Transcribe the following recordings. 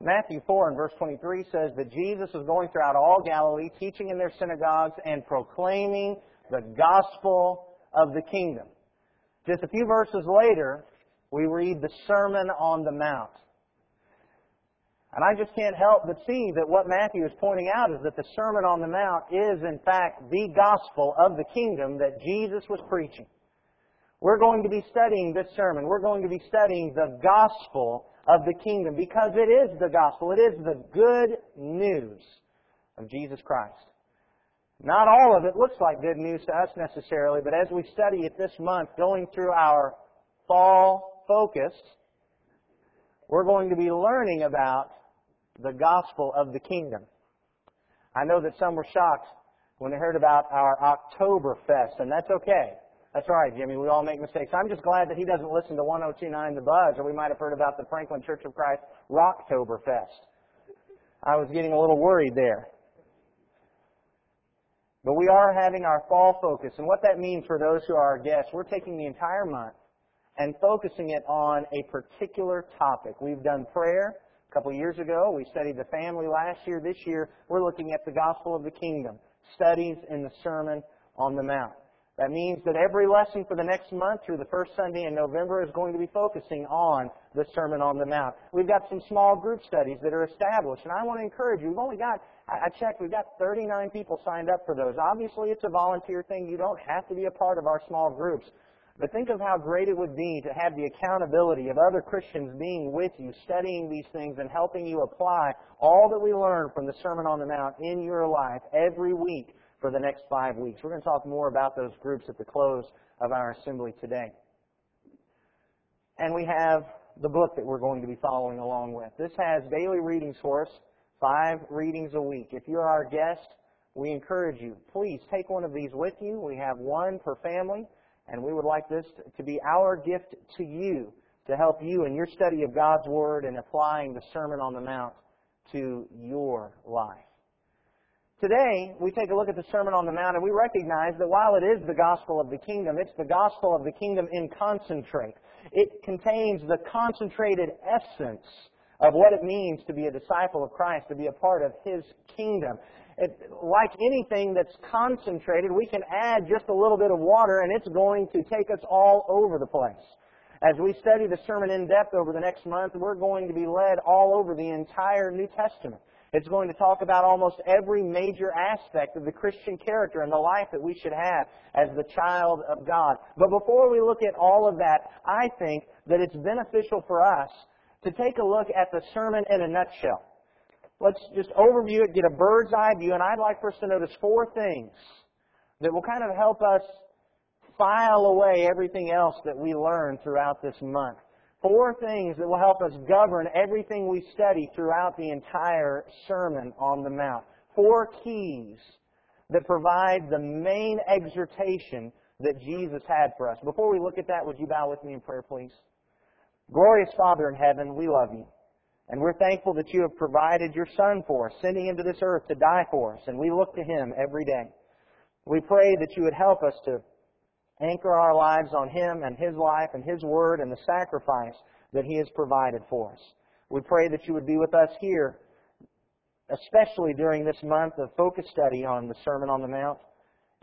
Matthew 4 and verse 23 says that Jesus was going throughout all Galilee, teaching in their synagogues and proclaiming the gospel of the kingdom. Just a few verses later, we read the Sermon on the Mount. And I just can't help but see that what Matthew is pointing out is that the Sermon on the Mount is, in fact, the gospel of the kingdom that Jesus was preaching. We're going to be studying this sermon. We're going to be studying the gospel of the kingdom because it is the gospel. It is the good news of Jesus Christ. Not all of it looks like good news to us necessarily, but as we study it this month, going through our fall focus, we're going to be learning about the gospel of the kingdom. I know that some were shocked when they heard about our Oktoberfest, and that's okay. That's right, Jimmy. We all make mistakes. I'm just glad that he doesn't listen to 1029 The Buzz, or we might have heard about the Franklin Church of Christ Rocktoberfest. I was getting a little worried there. But we are having our fall focus, and what that means for those who are our guests, we're taking the entire month and focusing it on a particular topic. We've done prayer a couple years ago. We studied the family last year. This year, we're looking at the gospel of the kingdom, studies in the Sermon on the Mount. That means that every lesson for the next month through the first Sunday in November is going to be focusing on the Sermon on the Mount. We've got some small group studies that are established, and I want to encourage you. We've only got, I checked, we've got 39 people signed up for those. Obviously, it's a volunteer thing. You don't have to be a part of our small groups. But think of how great it would be to have the accountability of other Christians being with you, studying these things, and helping you apply all that we learn from the Sermon on the Mount in your life every week for the next five weeks. We're going to talk more about those groups at the close of our assembly today. And we have the book that we're going to be following along with. This has daily readings for us, five readings a week. If you're our guest, we encourage you, please take one of these with you. We have one per family, and we would like this to be our gift to you to help you in your study of God's Word and applying the Sermon on the Mount to your life. Today, we take a look at the Sermon on the Mount and we recognize that while it is the gospel of the kingdom, it's the gospel of the kingdom in concentrate. It contains the concentrated essence of what it means to be a disciple of Christ, to be a part of His kingdom. It, like anything that's concentrated, we can add just a little bit of water and it's going to take us all over the place. As we study the sermon in depth over the next month, we're going to be led all over the entire New Testament. It's going to talk about almost every major aspect of the Christian character and the life that we should have as the child of God. But before we look at all of that, I think that it's beneficial for us to take a look at the sermon in a nutshell. Let's just overview it, get a bird's eye view, and I'd like for us to notice four things that will kind of help us file away everything else that we learn throughout this month. Four things that will help us govern everything we study throughout the entire Sermon on the Mount. Four keys that provide the main exhortation that Jesus had for us. Before we look at that, would you bow with me in prayer, please? Glorious Father in heaven, we love you. And we're thankful that you have provided your Son for us, sending him to this earth to die for us. And we look to him every day. We pray that you would help us to anchor our lives on Him and His life and His Word and the sacrifice that He has provided for us. We pray that you would be with us here, especially during this month of focus study on the Sermon on the Mount.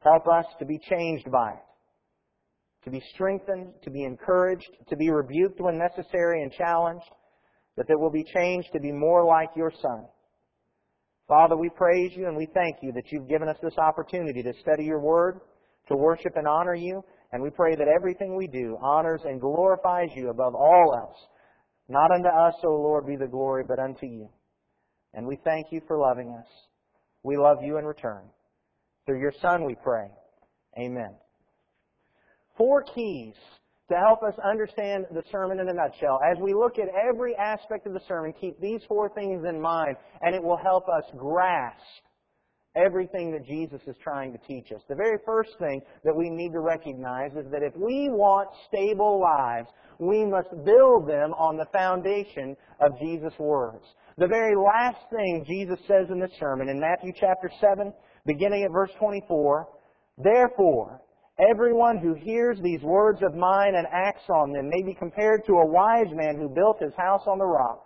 Help us to be changed by it, to be strengthened, to be encouraged, to be rebuked when necessary and challenged, that there will be changed to be more like your Son. Father, we praise you and we thank you that you've given us this opportunity to study your Word to worship and honor you. And we pray that everything we do honors and glorifies you above all else. Not unto us, O Lord, be the glory, but unto you. And we thank you for loving us. We love you in return. Through your Son we pray. Amen. Four keys to help us understand the sermon in a nutshell. As we look at every aspect of the sermon, keep these four things in mind, and it will help us grasp everything that Jesus is trying to teach us. The very first thing that we need to recognize is that if we want stable lives, we must build them on the foundation of Jesus' words. The very last thing Jesus says in the sermon in Matthew chapter 7, beginning at verse 24, Therefore, everyone who hears these words of mine and acts on them may be compared to a wise man who built his house on the rock.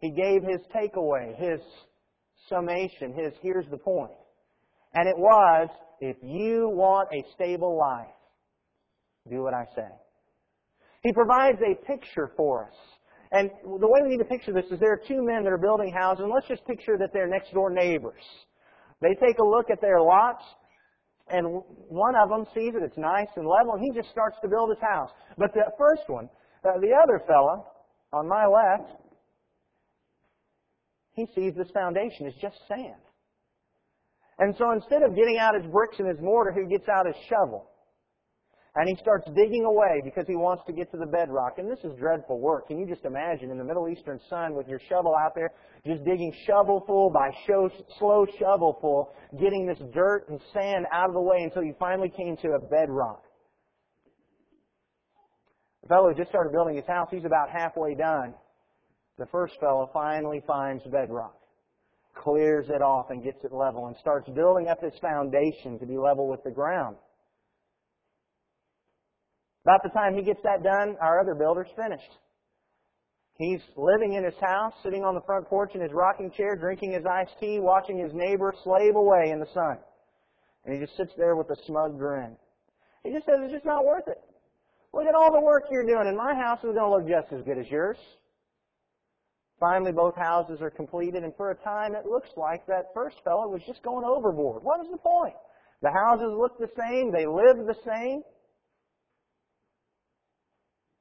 he gave his takeaway, his summation, his here's the point. And it was, if you want a stable life, do what I say. He provides a picture for us. And the way we need to picture this is there are two men that are building houses, and let's just picture that they're next door neighbors. They take a look at their lots, and one of them sees it, it's nice and level, and he just starts to build his house. But the first one, uh, the other fella on my left, he sees this foundation is just sand. And so instead of getting out his bricks and his mortar, he gets out his shovel. And he starts digging away because he wants to get to the bedrock. And this is dreadful work. Can you just imagine in the Middle Eastern sun with your shovel out there, just digging shovelful by slow shovelful, getting this dirt and sand out of the way until you finally came to a bedrock. The fellow just started building his house, he's about halfway done. The first fellow finally finds bedrock, clears it off and gets it level and starts building up his foundation to be level with the ground. About the time he gets that done, our other builder's finished. He's living in his house, sitting on the front porch in his rocking chair, drinking his iced tea, watching his neighbor slave away in the sun. And he just sits there with a smug grin. He just says, it's just not worth it. Look at all the work you're doing, and my house is going to look just as good as yours. Finally, both houses are completed, and for a time it looks like that first fellow was just going overboard. What was the point? The houses look the same, they live the same,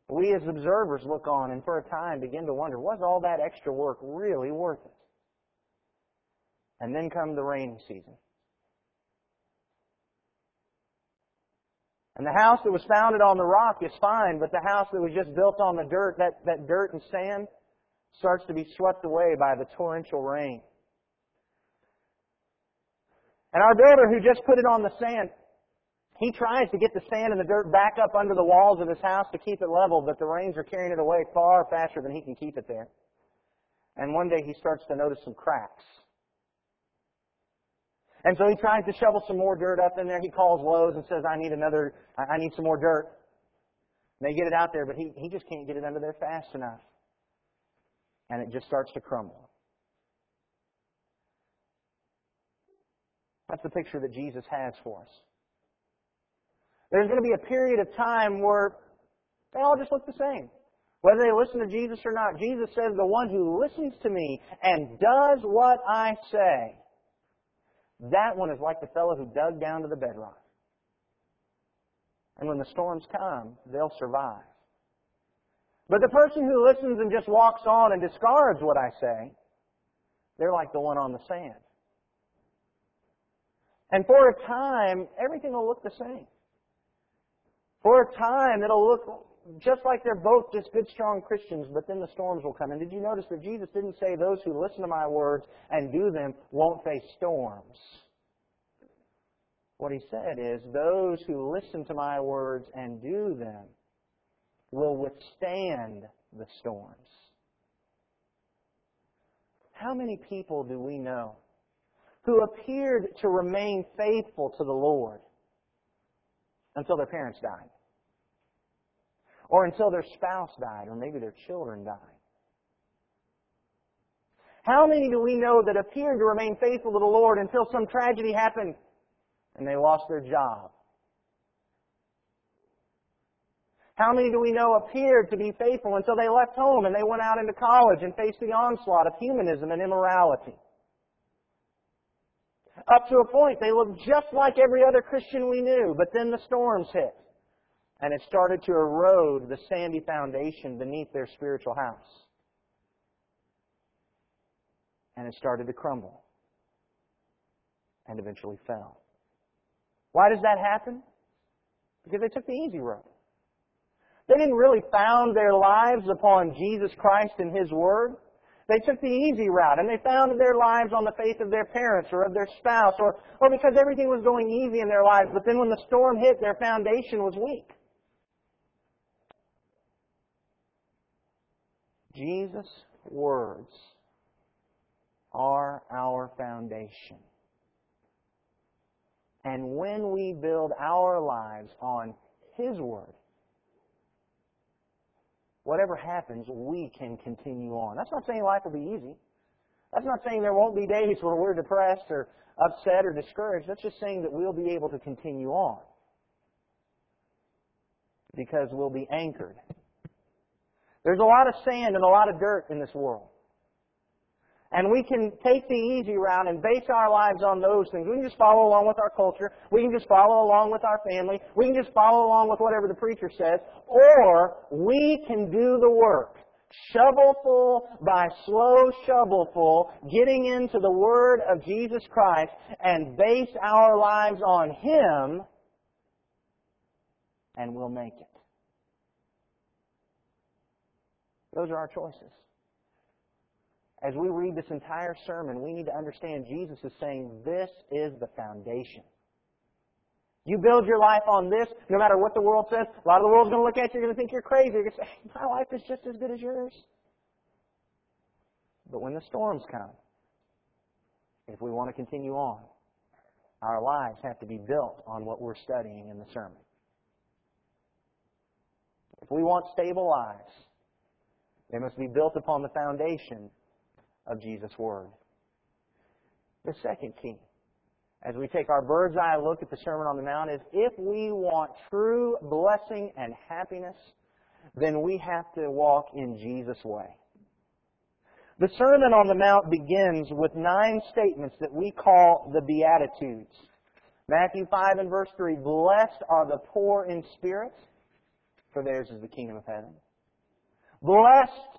we as observers look on and for a time begin to wonder, was all that extra work really worth it? And then come the rainy season. And the house that was founded on the rock is fine, but the house that was just built on the dirt, that, that dirt and sand, starts to be swept away by the torrential rain. And our builder who just put it on the sand, he tries to get the sand and the dirt back up under the walls of his house to keep it level, but the rains are carrying it away far faster than he can keep it there. And one day he starts to notice some cracks. And so he tries to shovel some more dirt up in there. He calls Lowe's and says, I need another, I need some more dirt. And they get it out there, but he, he just can't get it under there fast enough. And it just starts to crumble. That's the picture that Jesus has for us. There's going to be a period of time where they all just look the same. Whether they listen to Jesus or not, Jesus says, the one who listens to me and does what I say, that one is like the fellow who dug down to the bedrock. And when the storms come, they'll survive. But the person who listens and just walks on and discards what I say, they're like the one on the sand. And for a time, everything will look the same. For a time, it'll look just like they're both just good, strong Christians, but then the storms will come. And did you notice that Jesus didn't say those who listen to my words and do them won't face storms? What he said is, those who listen to my words and do them will withstand the storms. How many people do we know who appeared to remain faithful to the Lord until their parents died. Or until their spouse died, or maybe their children died. How many do we know that appeared to remain faithful to the Lord until some tragedy happened and they lost their job? How many do we know appeared to be faithful until they left home and they went out into college and faced the onslaught of humanism and immorality? Up to a point, they looked just like every other Christian we knew, but then the storms hit. And it started to erode the sandy foundation beneath their spiritual house. And it started to crumble. And eventually fell. Why does that happen? Because they took the easy road. They didn't really found their lives upon Jesus Christ and His Word. They took the easy route and they founded their lives on the faith of their parents or of their spouse or, or because everything was going easy in their lives. But then when the storm hit, their foundation was weak. Jesus' words are our foundation. And when we build our lives on His Word, whatever happens, we can continue on. That's not saying life will be easy. That's not saying there won't be days where we're depressed or upset or discouraged. That's just saying that we'll be able to continue on. Because we'll be anchored. There's a lot of sand and a lot of dirt in this world. And we can take the easy route and base our lives on those things. We can just follow along with our culture. We can just follow along with our family. We can just follow along with whatever the preacher says. Or we can do the work. Shovelful by slow shovelful, getting into the Word of Jesus Christ and base our lives on Him, and we'll make it. Those are our choices as we read this entire sermon, we need to understand Jesus is saying this is the foundation. You build your life on this, no matter what the world says. A lot of the world's going to look at you, you're going to think you're crazy. You're going to say, my life is just as good as yours. But when the storms come, if we want to continue on, our lives have to be built on what we're studying in the sermon. If we want stable lives, they must be built upon the foundation of Jesus' Word. The second key, as we take our bird's eye look at the Sermon on the Mount, is if we want true blessing and happiness, then we have to walk in Jesus' way. The Sermon on the Mount begins with nine statements that we call the Beatitudes. Matthew 5 and verse 3 Blessed are the poor in spirit, for theirs is the kingdom of heaven. Blessed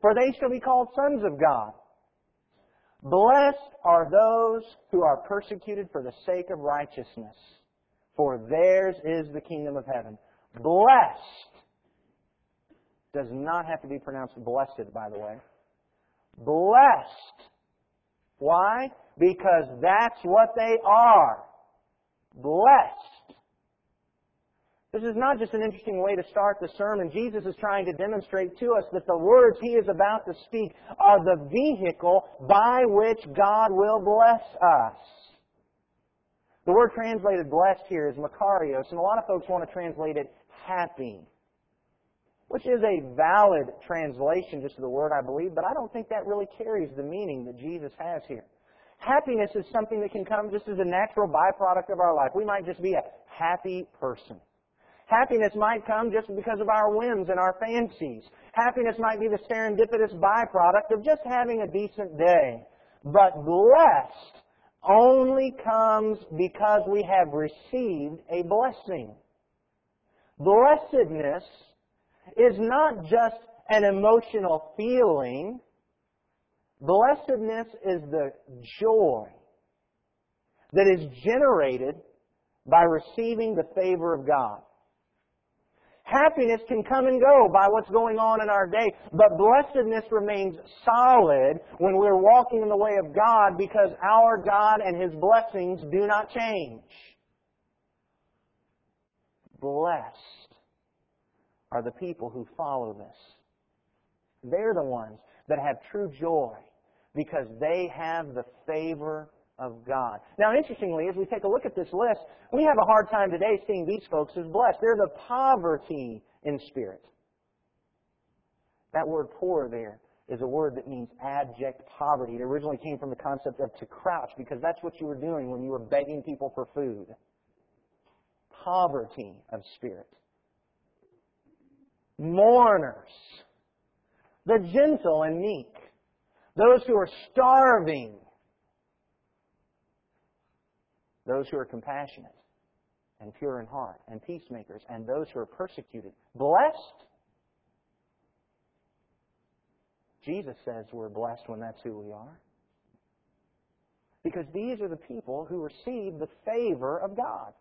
for they shall be called sons of God. Blessed are those who are persecuted for the sake of righteousness, for theirs is the kingdom of heaven. Blessed does not have to be pronounced blessed, by the way. Blessed. Why? Because that's what they are. Blessed. This is not just an interesting way to start the sermon. Jesus is trying to demonstrate to us that the words he is about to speak are the vehicle by which God will bless us. The word translated blessed here is makarios, and a lot of folks want to translate it happy, which is a valid translation just of the word, I believe, but I don't think that really carries the meaning that Jesus has here. Happiness is something that can come just as a natural byproduct of our life. We might just be a happy person. Happiness might come just because of our whims and our fancies. Happiness might be the serendipitous byproduct of just having a decent day. But blessed only comes because we have received a blessing. Blessedness is not just an emotional feeling. Blessedness is the joy that is generated by receiving the favor of God. Happiness can come and go by what's going on in our day, but blessedness remains solid when we're walking in the way of God because our God and His blessings do not change. Blessed are the people who follow this. They're the ones that have true joy because they have the favor of God. Now, interestingly, as we take a look at this list, we have a hard time today seeing these folks as blessed. They're the poverty in spirit. That word poor there is a word that means abject poverty. It originally came from the concept of to crouch because that's what you were doing when you were begging people for food. Poverty of spirit. Mourners. The gentle and meek. those who are starving, those who are compassionate and pure in heart, and peacemakers, and those who are persecuted. Blessed. Jesus says we're blessed when that's who we are. Because these are the people who receive the favor of God.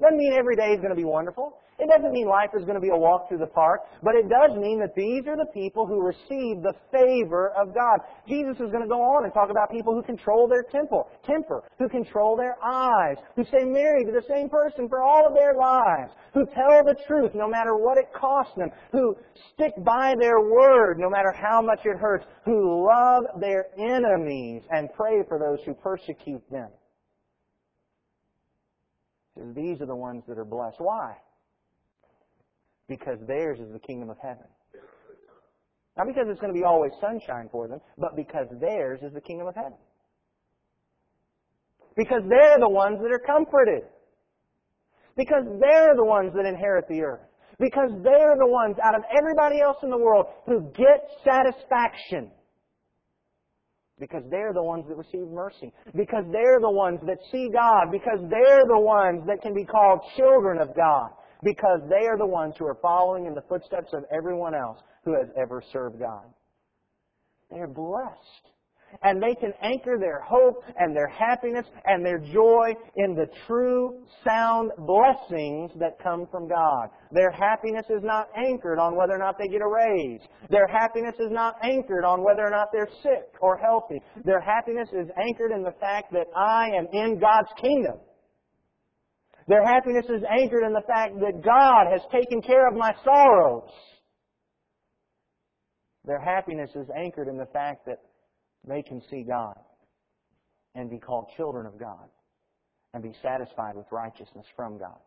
Doesn't mean every day is going to be wonderful. It doesn't mean life is going to be a walk through the park, but it does mean that these are the people who receive the favor of God. Jesus is going to go on and talk about people who control their temple, temper, who control their eyes, who stay married to the same person for all of their lives, who tell the truth no matter what it costs them, who stick by their word no matter how much it hurts, who love their enemies and pray for those who persecute them. These are the ones that are blessed. Why? Because theirs is the kingdom of heaven. Not because it's going to be always sunshine for them, but because theirs is the kingdom of heaven. Because they're the ones that are comforted. Because they're the ones that inherit the earth. Because they're the ones out of everybody else in the world who get satisfaction because they're the ones that receive mercy, because they're the ones that see God, because they're the ones that can be called children of God, because they are the ones who are following in the footsteps of everyone else who has ever served God. They're blessed and they can anchor their hope and their happiness and their joy in the true, sound blessings that come from God. Their happiness is not anchored on whether or not they get a raise. Their happiness is not anchored on whether or not they're sick or healthy. Their happiness is anchored in the fact that I am in God's kingdom. Their happiness is anchored in the fact that God has taken care of my sorrows. Their happiness is anchored in the fact that they can see God and be called children of God and be satisfied with righteousness from God.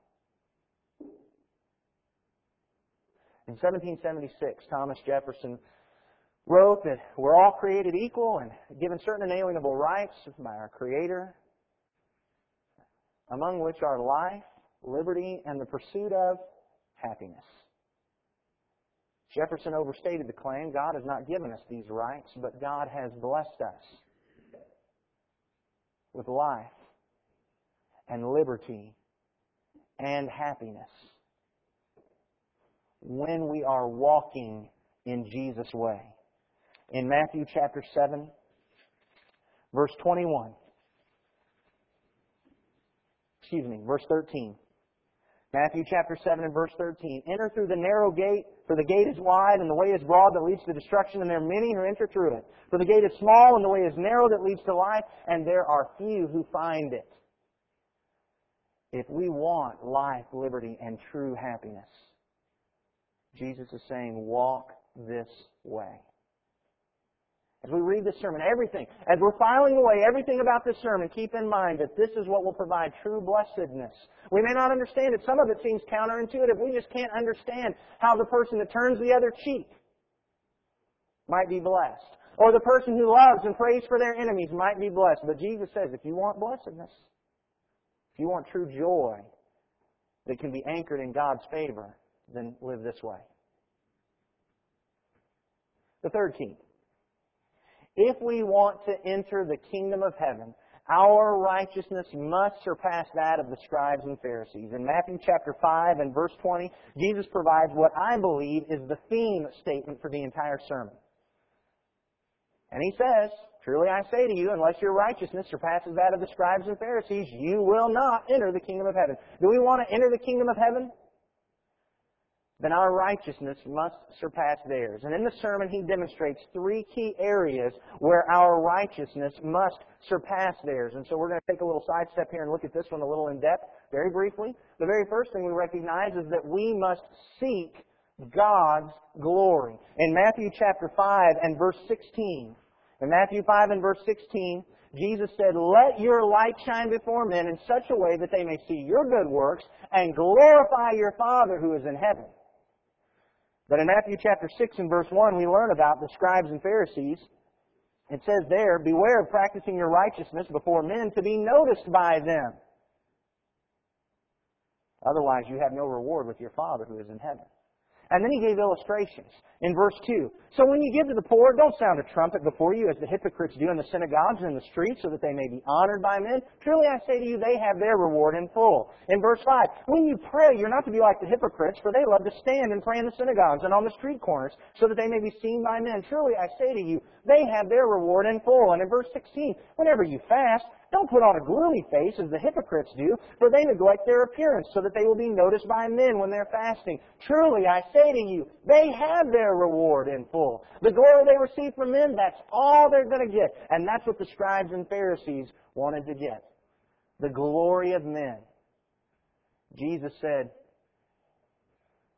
In 1776, Thomas Jefferson wrote that we're all created equal and given certain inalienable rights by our Creator, among which are life, liberty, and the pursuit of happiness. Jefferson overstated the claim. God has not given us these rights, but God has blessed us with life and liberty and happiness when we are walking in Jesus' way. In Matthew chapter 7, verse 21, excuse me, verse 13. Matthew chapter 7 and verse 13. Enter through the narrow gate, for the gate is wide and the way is broad that leads to destruction, and there are many who enter through it. For the gate is small and the way is narrow that leads to life, and there are few who find it. If we want life, liberty, and true happiness, Jesus is saying, walk this way. As we read this sermon, everything, as we're filing away everything about this sermon, keep in mind that this is what will provide true blessedness. We may not understand it. Some of it seems counterintuitive. We just can't understand how the person that turns the other cheek might be blessed. Or the person who loves and prays for their enemies might be blessed. But Jesus says, if you want blessedness, if you want true joy that can be anchored in God's favor, then live this way. The third key. If we want to enter the kingdom of heaven, our righteousness must surpass that of the scribes and Pharisees. In Matthew chapter 5 and verse 20, Jesus provides what I believe is the theme statement for the entire sermon. And he says, Truly I say to you, unless your righteousness surpasses that of the scribes and Pharisees, you will not enter the kingdom of heaven. Do we want to enter the kingdom of heaven? Then our righteousness must surpass theirs. And in the sermon, he demonstrates three key areas where our righteousness must surpass theirs. And so we're going to take a little sidestep here and look at this one a little in depth, very briefly. The very first thing we recognize is that we must seek God's glory. In Matthew chapter 5 and verse 16, in Matthew 5 and verse 16, Jesus said, Let your light shine before men in such a way that they may see your good works and glorify your Father who is in heaven. But in Matthew chapter 6 and verse 1, we learn about the scribes and Pharisees. It says there, Beware of practicing your righteousness before men to be noticed by them. Otherwise, you have no reward with your Father who is in heaven. And then he gave illustrations in verse 2. So when you give to the poor, don't sound a trumpet before you as the hypocrites do in the synagogues and in the streets so that they may be honored by men. Truly I say to you, they have their reward in full. In verse 5, when you pray, you're not to be like the hypocrites, for they love to stand and pray in the synagogues and on the street corners so that they may be seen by men. Truly I say to you, they have their reward in full. And in verse 16, whenever you fast, don't put on a gloomy face as the hypocrites do, for they neglect their appearance so that they will be noticed by men when they're fasting. Truly, I say to you, they have their reward in full. The glory they receive from men, that's all they're going to get. And that's what the scribes and Pharisees wanted to get. The glory of men. Jesus said,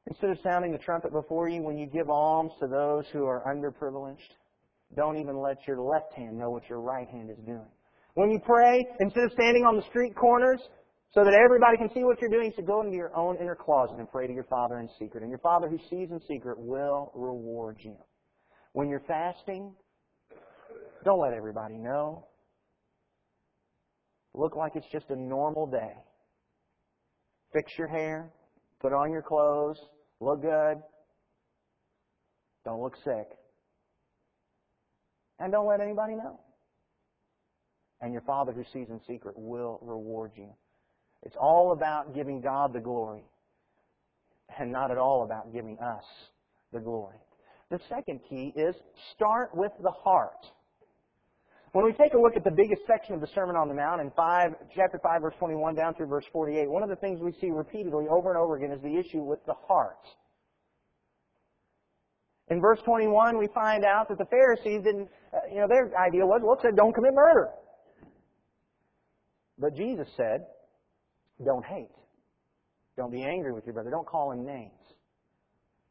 instead of sounding the trumpet before you when you give alms to those who are underprivileged, don't even let your left hand know what your right hand is doing. When you pray, instead of standing on the street corners so that everybody can see what you're doing, you should go into your own inner closet and pray to your Father in secret. And your Father who sees in secret will reward you. When you're fasting, don't let everybody know. Look like it's just a normal day. Fix your hair, put on your clothes, look good. Don't look sick. And don't let anybody know. And your Father who sees in secret will reward you. It's all about giving God the glory and not at all about giving us the glory. The second key is start with the heart. When we take a look at the biggest section of the Sermon on the Mount in 5, chapter 5, verse 21 down through verse 48, one of the things we see repeatedly over and over again is the issue with the heart. In verse 21, we find out that the Pharisees didn't, uh, you know, their idea was, well, it said don't commit murder. But Jesus said, don't hate. Don't be angry with your brother. Don't call him names.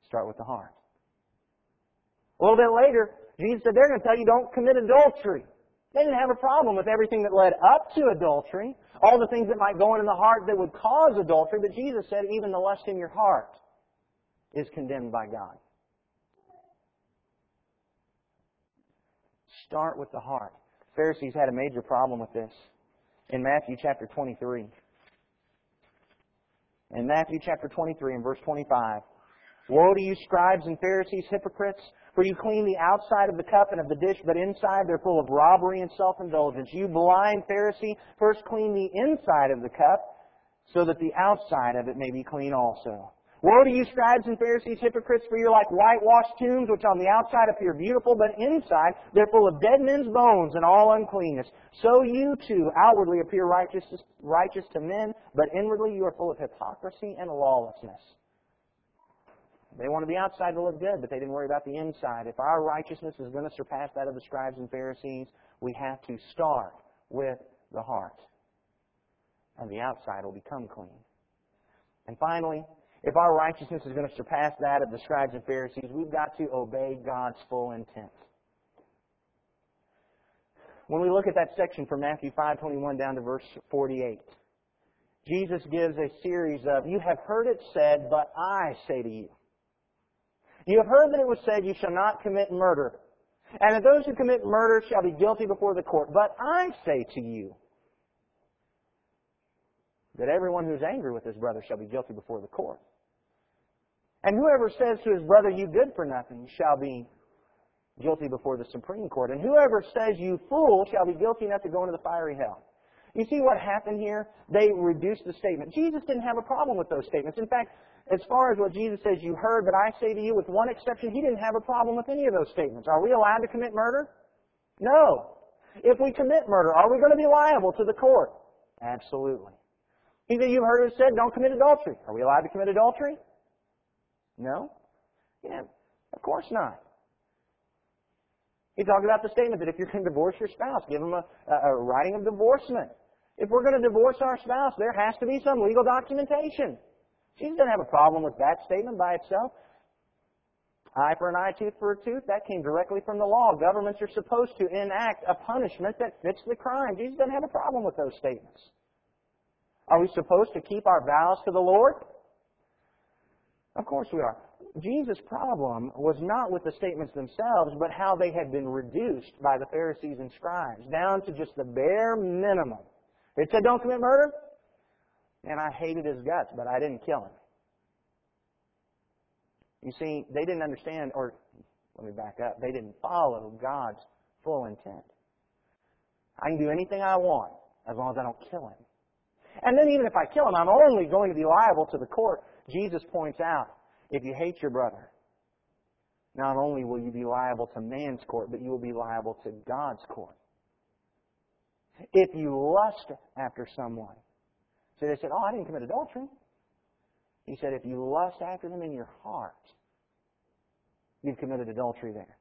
Start with the heart. A little bit later, Jesus said they're going to tell you don't commit adultery. They didn't have a problem with everything that led up to adultery, all the things that might go on in the heart that would cause adultery, but Jesus said even the lust in your heart is condemned by God. Start with the heart. Pharisees had a major problem with this in Matthew chapter 23. In Matthew chapter 23 and verse 25. Woe to you, scribes and Pharisees, hypocrites! For you clean the outside of the cup and of the dish, but inside they're full of robbery and self-indulgence. You blind Pharisee, first clean the inside of the cup, so that the outside of it may be clean also. Woe to you, scribes and Pharisees, hypocrites, for you're like whitewashed tombs, which on the outside appear beautiful, but inside they're full of dead men's bones and all uncleanness. So you too outwardly appear righteous, righteous to men, but inwardly you are full of hypocrisy and lawlessness. They wanted the outside to look good, but they didn't worry about the inside. If our righteousness is going to surpass that of the scribes and Pharisees, we have to start with the heart. And the outside will become clean. And finally, if our righteousness is going to surpass that of the scribes and Pharisees, we've got to obey God's full intent. When we look at that section from Matthew 5:21 down to verse 48, Jesus gives a series of, You have heard it said, but I say to you. You have heard that it was said, You shall not commit murder. And that those who commit murder shall be guilty before the court. But I say to you, that everyone who is angry with his brother shall be guilty before the court. And whoever says to his brother, You good for nothing, shall be guilty before the Supreme Court. And whoever says, You fool, shall be guilty enough to go into the fiery hell. You see what happened here? They reduced the statement. Jesus didn't have a problem with those statements. In fact, as far as what Jesus says, you heard, but I say to you, with one exception, he didn't have a problem with any of those statements. Are we allowed to commit murder? No. If we commit murder, are we going to be liable to the court? Absolutely. He said, you've heard it said, don't commit adultery. Are we allowed to commit adultery? No? Yeah, of course not. He talked about the statement that if you're going to divorce your spouse, give them a, a, writing of divorcement. If we're going to divorce our spouse, there has to be some legal documentation. Jesus didn't have a problem with that statement by itself. Eye for an eye, tooth for a tooth, that came directly from the law. Governments are supposed to enact a punishment that fits the crime. Jesus doesn't have a problem with those statements. Are we supposed to keep our vows to the Lord? Of course we are. Jesus' problem was not with the statements themselves, but how they had been reduced by the Pharisees and scribes, down to just the bare minimum. It said, don't commit murder. And I hated his guts, but I didn't kill him. You see, they didn't understand, or let me back up, they didn't follow God's full intent. I can do anything I want as long as I don't kill him. And then even if I kill him, I'm only going to be liable to the court. Jesus points out, if you hate your brother, not only will you be liable to man's court, but you will be liable to God's court. If you lust after someone, so they said, Oh, I didn't commit adultery. He said, If you lust after them in your heart, you've committed adultery there.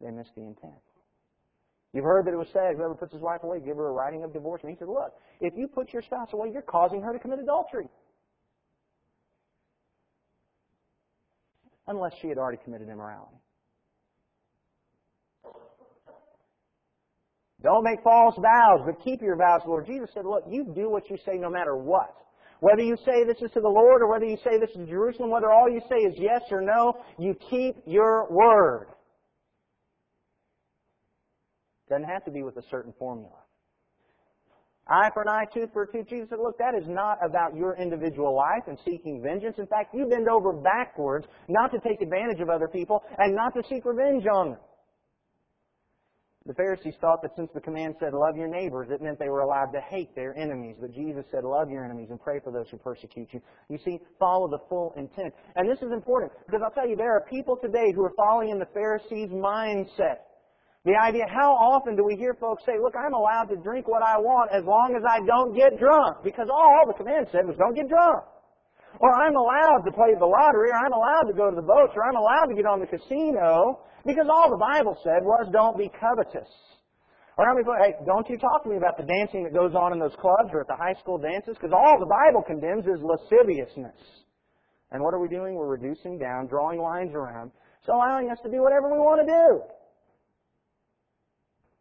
They missed the intent. You've heard that it was said, whoever puts his wife away, give her a writing of divorce. And he said, Look, if you put your spouse away, you're causing her to commit adultery. Unless she had already committed immorality. Don't make false vows, but keep your vows, Lord. Jesus said, look, you do what you say no matter what. Whether you say this is to the Lord or whether you say this is to Jerusalem, whether all you say is yes or no, you keep your word. Doesn't have to be with a certain formula. Eye for an eye, tooth for a tooth. Jesus said, look, that is not about your individual life and seeking vengeance. In fact, you bend over backwards not to take advantage of other people and not to seek revenge on them. The Pharisees thought that since the command said, love your neighbors, it meant they were allowed to hate their enemies. But Jesus said, love your enemies and pray for those who persecute you. You see, follow the full intent. And this is important because I'll tell you, there are people today who are following in the Pharisees' mindset. The idea, how often do we hear folks say, look, I'm allowed to drink what I want as long as I don't get drunk, because all the command said was don't get drunk. Or I'm allowed to play the lottery, or I'm allowed to go to the boats, or I'm allowed to get on the casino, because all the Bible said was don't be covetous. Or how many, people, hey, don't you talk to me about the dancing that goes on in those clubs or at the high school dances, because all the Bible condemns is lasciviousness. And what are we doing? We're reducing down, drawing lines around, so allowing us to do whatever we want to do.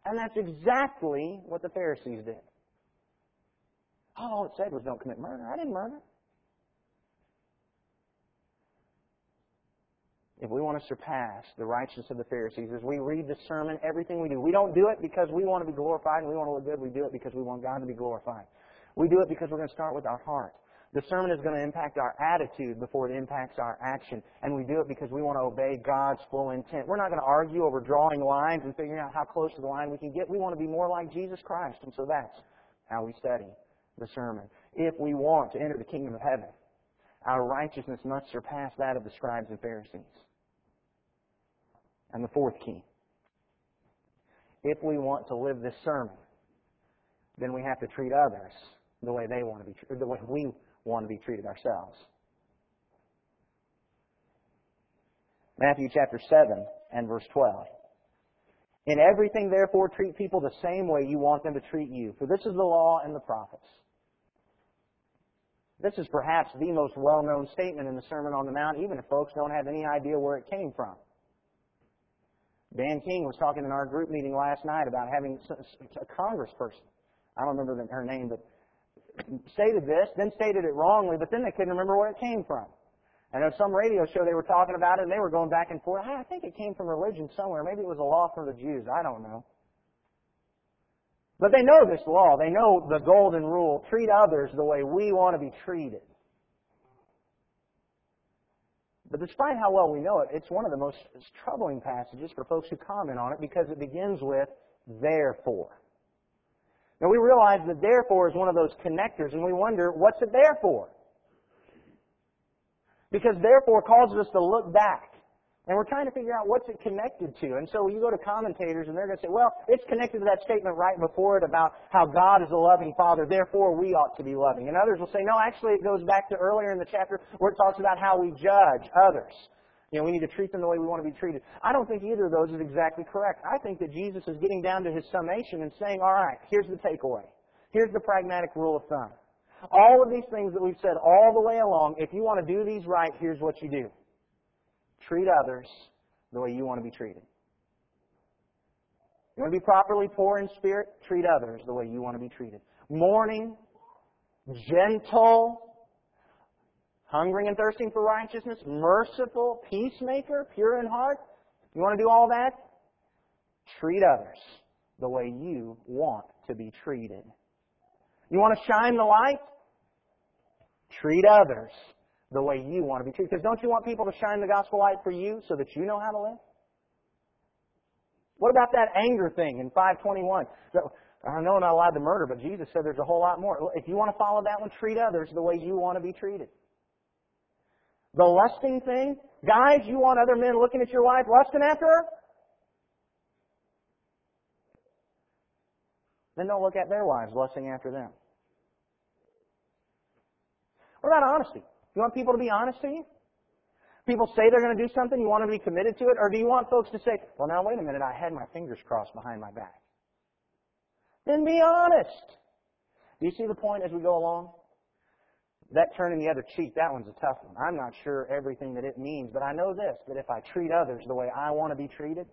And that's exactly what the Pharisees did. All it said was don't commit murder. I didn't murder. If we want to surpass the righteousness of the Pharisees, as we read the sermon, everything we do, we don't do it because we want to be glorified and we want to look good. We do it because we want God to be glorified. We do it because we're going to start with our heart. The sermon is going to impact our attitude before it impacts our action. And we do it because we want to obey God's full intent. We're not going to argue over drawing lines and figuring out how close to the line we can get. We want to be more like Jesus Christ. And so that's how we study the sermon. If we want to enter the kingdom of heaven, our righteousness must surpass that of the scribes and Pharisees. And the fourth key. If we want to live this sermon, then we have to treat others the way they want to be, treated, the way we want to be treated ourselves. Matthew chapter 7 and verse 12. In everything, therefore, treat people the same way you want them to treat you, for this is the law and the prophets. This is perhaps the most well-known statement in the Sermon on the Mount, even if folks don't have any idea where it came from. Dan King was talking in our group meeting last night about having a congressperson. I don't remember her name, but stated this, then stated it wrongly, but then they couldn't remember where it came from. I know some radio show they were talking about it and they were going back and forth. I think it came from religion somewhere. Maybe it was a law for the Jews. I don't know. But they know this law. They know the golden rule. Treat others the way we want to be treated. But despite how well we know it, it's one of the most troubling passages for folks who comment on it because it begins with, therefore. Now we realize that therefore is one of those connectors and we wonder, what's it there for? Because therefore causes us to look back. And we're trying to figure out what's it connected to. And so you go to commentators and they're going to say, well, it's connected to that statement right before it about how God is a loving Father, therefore we ought to be loving. And others will say, no, actually it goes back to earlier in the chapter where it talks about how we judge others. Know, we need to treat them the way we want to be treated. I don't think either of those is exactly correct. I think that Jesus is getting down to his summation and saying, all right, here's the takeaway. Here's the pragmatic rule of thumb. All of these things that we've said all the way along, if you want to do these right, here's what you do. Treat others the way you want to be treated. You want to be properly poor in spirit? Treat others the way you want to be treated. Mourning, gentle, hungering and thirsting for righteousness, merciful, peacemaker, pure in heart. You want to do all that? Treat others the way you want to be treated. You want to shine the light? Treat others the way you want to be treated. Because don't you want people to shine the gospel light for you so that you know how to live? What about that anger thing in 521? I know I'm not allowed to murder, but Jesus said there's a whole lot more. If you want to follow that one, treat others the way you want to be treated. The lusting thing, guys, you want other men looking at your wife, lusting after her? Then don't look at their wives lusting after them. What about honesty? You want people to be honest to you? People say they're going to do something, you want them to be committed to it? Or do you want folks to say, well, now wait a minute, I had my fingers crossed behind my back? Then be honest. Do you see the point as we go along? That turning the other cheek, that one's a tough one. I'm not sure everything that it means, but I know this, that if I treat others the way I want to be treated,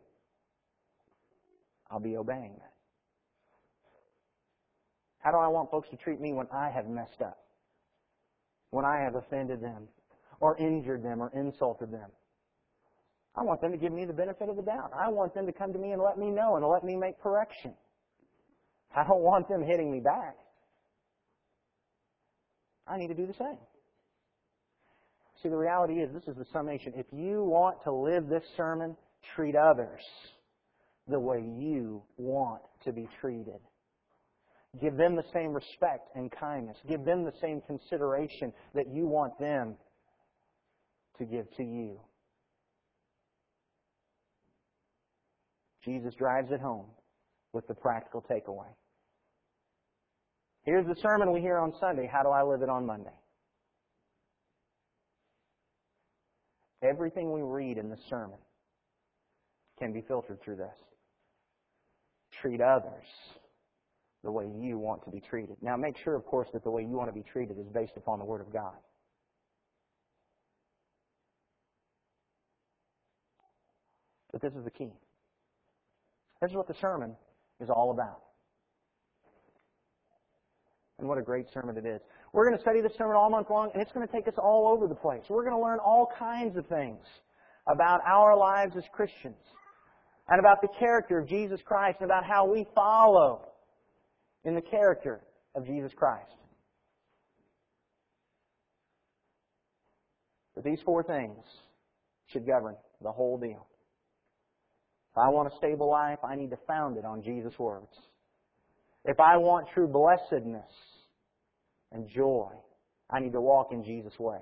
I'll be obeying that. How do I want folks to treat me when I have messed up? When I have offended them, or injured them, or insulted them? I want them to give me the benefit of the doubt. I want them to come to me and let me know and let me make correction. I don't want them hitting me back. I need to do the same. See, the reality is, this is the summation. If you want to live this sermon, treat others the way you want to be treated. Give them the same respect and kindness. Give them the same consideration that you want them to give to you. Jesus drives it home with the practical takeaway. Here's the sermon we hear on Sunday. How do I live it on Monday? Everything we read in the sermon can be filtered through this. Treat others the way you want to be treated. Now, make sure, of course, that the way you want to be treated is based upon the Word of God. But this is the key. This is what the sermon is all about. And what a great sermon it is. We're going to study this sermon all month long, and it's going to take us all over the place. We're going to learn all kinds of things about our lives as Christians, and about the character of Jesus Christ, and about how we follow in the character of Jesus Christ. But these four things should govern the whole deal. If I want a stable life, I need to found it on Jesus' words. If I want true blessedness, and joy. I need to walk in Jesus' way.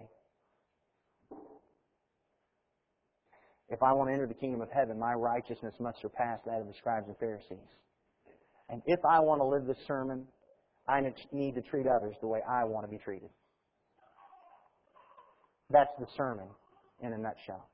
If I want to enter the kingdom of heaven, my righteousness must surpass that of the scribes and Pharisees. And if I want to live this sermon, I need to treat others the way I want to be treated. That's the sermon in a nutshell.